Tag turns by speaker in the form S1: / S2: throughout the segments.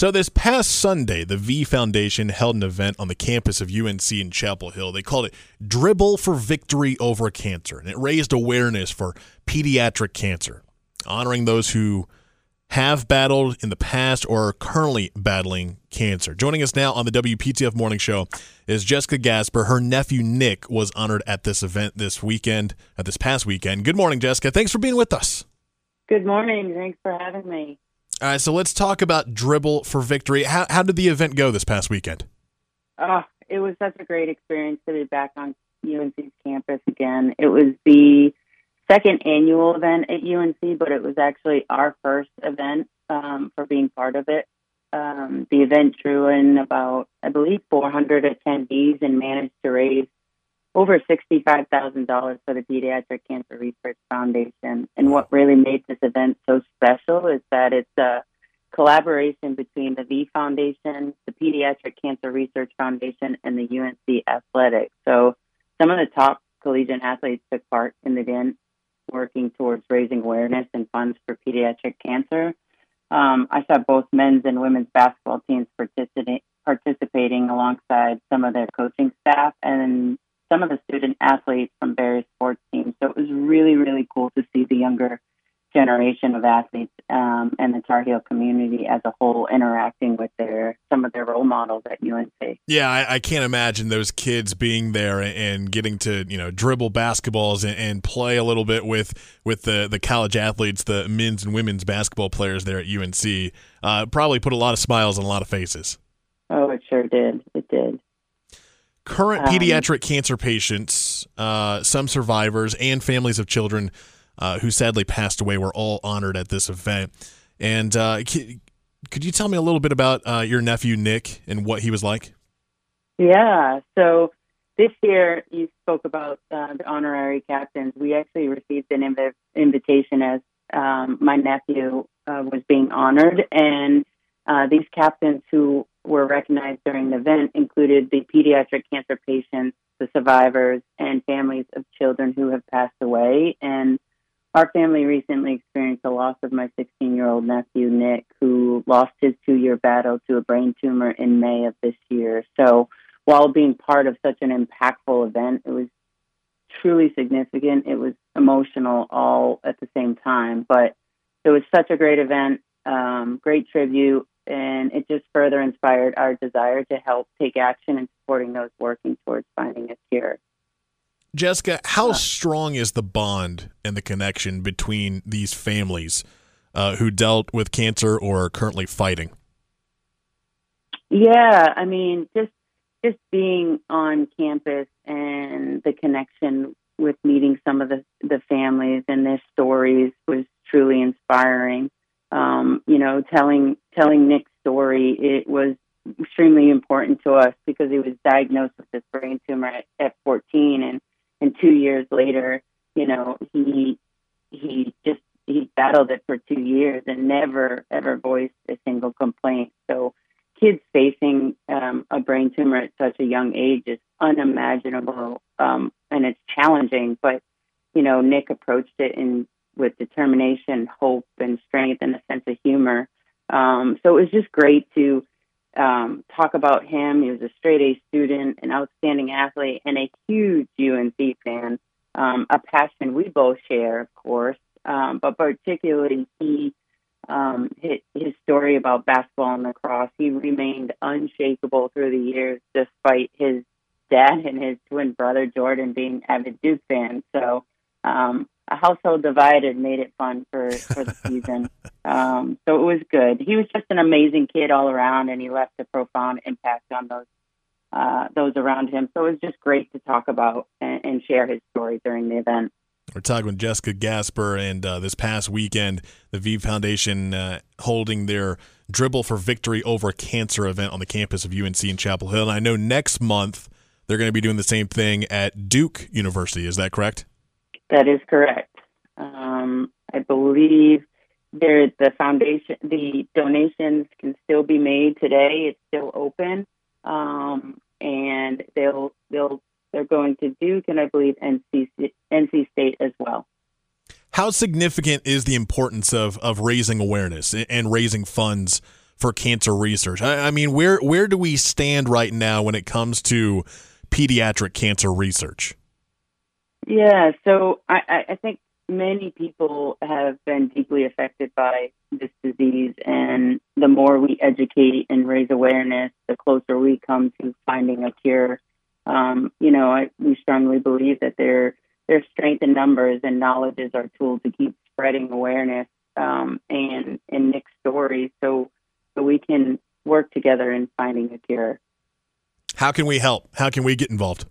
S1: So, this past Sunday, the V Foundation held an event on the campus of UNC in Chapel Hill. They called it Dribble for Victory Over Cancer, and it raised awareness for pediatric cancer, honoring those who have battled in the past or are currently battling cancer. Joining us now on the WPTF Morning Show is Jessica Gaspar. Her nephew Nick was honored at this event this weekend, at this past weekend. Good morning, Jessica. Thanks for being with us.
S2: Good morning. Thanks for having me.
S1: All right, so let's talk about Dribble for Victory. How, how did the event go this past weekend?
S2: Oh, it was such a great experience to be back on UNC's campus again. It was the second annual event at UNC, but it was actually our first event um, for being part of it. Um, the event drew in about, I believe, 400 attendees and managed to raise over $65,000 for the Pediatric Cancer Research Foundation. And what really made this event so special is that it's a collaboration between the V Foundation, the Pediatric Cancer Research Foundation, and the UNC Athletics. So some of the top collegiate athletes took part in the event, working towards raising awareness and funds for pediatric cancer. Um, I saw both men's and women's basketball teams participating participating alongside some of their coaching staff and some of the student athletes from various sports teams. So it was really, really cool to see the younger generation of athletes um, and the Tar Heel community as a whole interacting with their some of their role models at UNC.
S1: Yeah, I, I can't imagine those kids being there and getting to you know dribble basketballs and, and, play a little bit with with the the college athletes, the men's and women's basketball players there at UNC. Uh, probably put a lot of smiles on a lot of faces.
S2: Oh, it sure did.
S1: Current um, pediatric cancer patients, uh, some survivors, and families of children uh, who sadly passed away were all honored at this event. And uh, could you tell me a little bit about uh, your nephew Nick and what he was like?
S2: Yeah. So this year you spoke about uh, the honorary captains. We actually received an inv- invitation as um, my nephew uh, was being honored, and these captains who were recognized during the event included the pediatric cancer patients, the survivors, and families of children who have passed away. And our family recently experienced the loss of my 16 year old nephew, Nick, who lost his two year battle to a brain tumor in May of this year. So while being part of such an impactful event, it was truly significant. It was emotional all at the same time, but it was such a great event, um, great tribute, and it just further inspired our desire to help take action in supporting those working towards finding a cure.
S1: Jessica, how uh, strong is the bond and the connection between these families uh, who dealt with cancer or are currently fighting?
S2: Yeah, I mean, just just being on campus and the connection with meeting some of the, the families and their stories was truly inspiring um, you know, telling telling Nick's story, it was extremely important to us because he was diagnosed with this brain tumor at, at 14, and and two years later, you know, he he just he battled it for two years and never ever voiced a single complaint. So kids facing um, a brain tumor at such a young age is unimaginable um, and it's challenging. But you know, Nick approached it in with determination, hope, and strength, and a sense of humor. Um, so it was just great to um, talk about him. He was a straight A student, an outstanding athlete, and a huge UNC fan. Um, a passion we both share, of course, um, but particularly he um, his, story about basketball and lacrosse. He remained unshakable through the years, despite his dad and his twin brother Jordan being avid Duke fans. So um, a household divided made it fun for for the season. um, so it was good. He was just an amazing kid all around, and he left a profound impact on those uh, those around him. So it was just great to talk about and, and share his story during the event.
S1: We're talking with Jessica Gaspar, and uh, this past weekend, the V Foundation uh, holding their Dribble for Victory Over Cancer event on the campus of UNC in Chapel Hill. And I know next month they're going to be doing the same thing at Duke University. Is that correct?
S2: That is correct. Um, I believe there the foundation, the donations can still be made today. It's still open, um, and they'll they'll they're going to Duke and I believe NC NC State as well.
S1: How significant is the importance of of raising awareness and raising funds for cancer research. I, I mean, where where do we stand right now when it comes to pediatric cancer research?
S2: Yeah, so I, I think many people have been deeply affected by this disease, and the more we educate and raise awareness, the closer we come to finding a cure. Um, you know, I, we strongly believe that there there's strength in numbers, and knowledge is our tool to keep spreading awareness um, and and Nick's story, so so we can work together in finding a cure.
S1: How can we help? How can we get involved?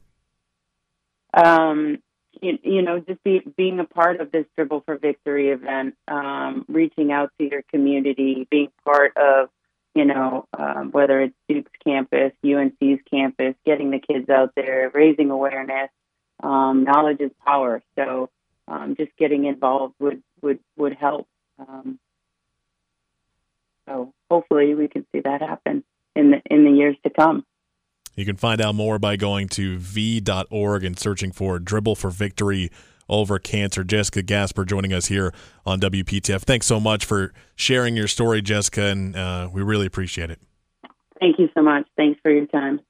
S2: Um, you, you know, just be, being a part of this Dribble for Victory event, um, reaching out to your community, being part of, you know, um, whether it's Duke's campus, UNC's campus, getting the kids out there, raising awareness. Um, knowledge is power. So um, just getting involved would would would help. Um, so hopefully we can see that happen in the in the years to come.
S1: You can find out more by going to v.org and searching for Dribble for Victory over cancer. Jessica Gaspar joining us here on WPTF. Thanks so much for sharing your story, Jessica, and uh, we really appreciate it.
S2: Thank you so much. Thanks for your time.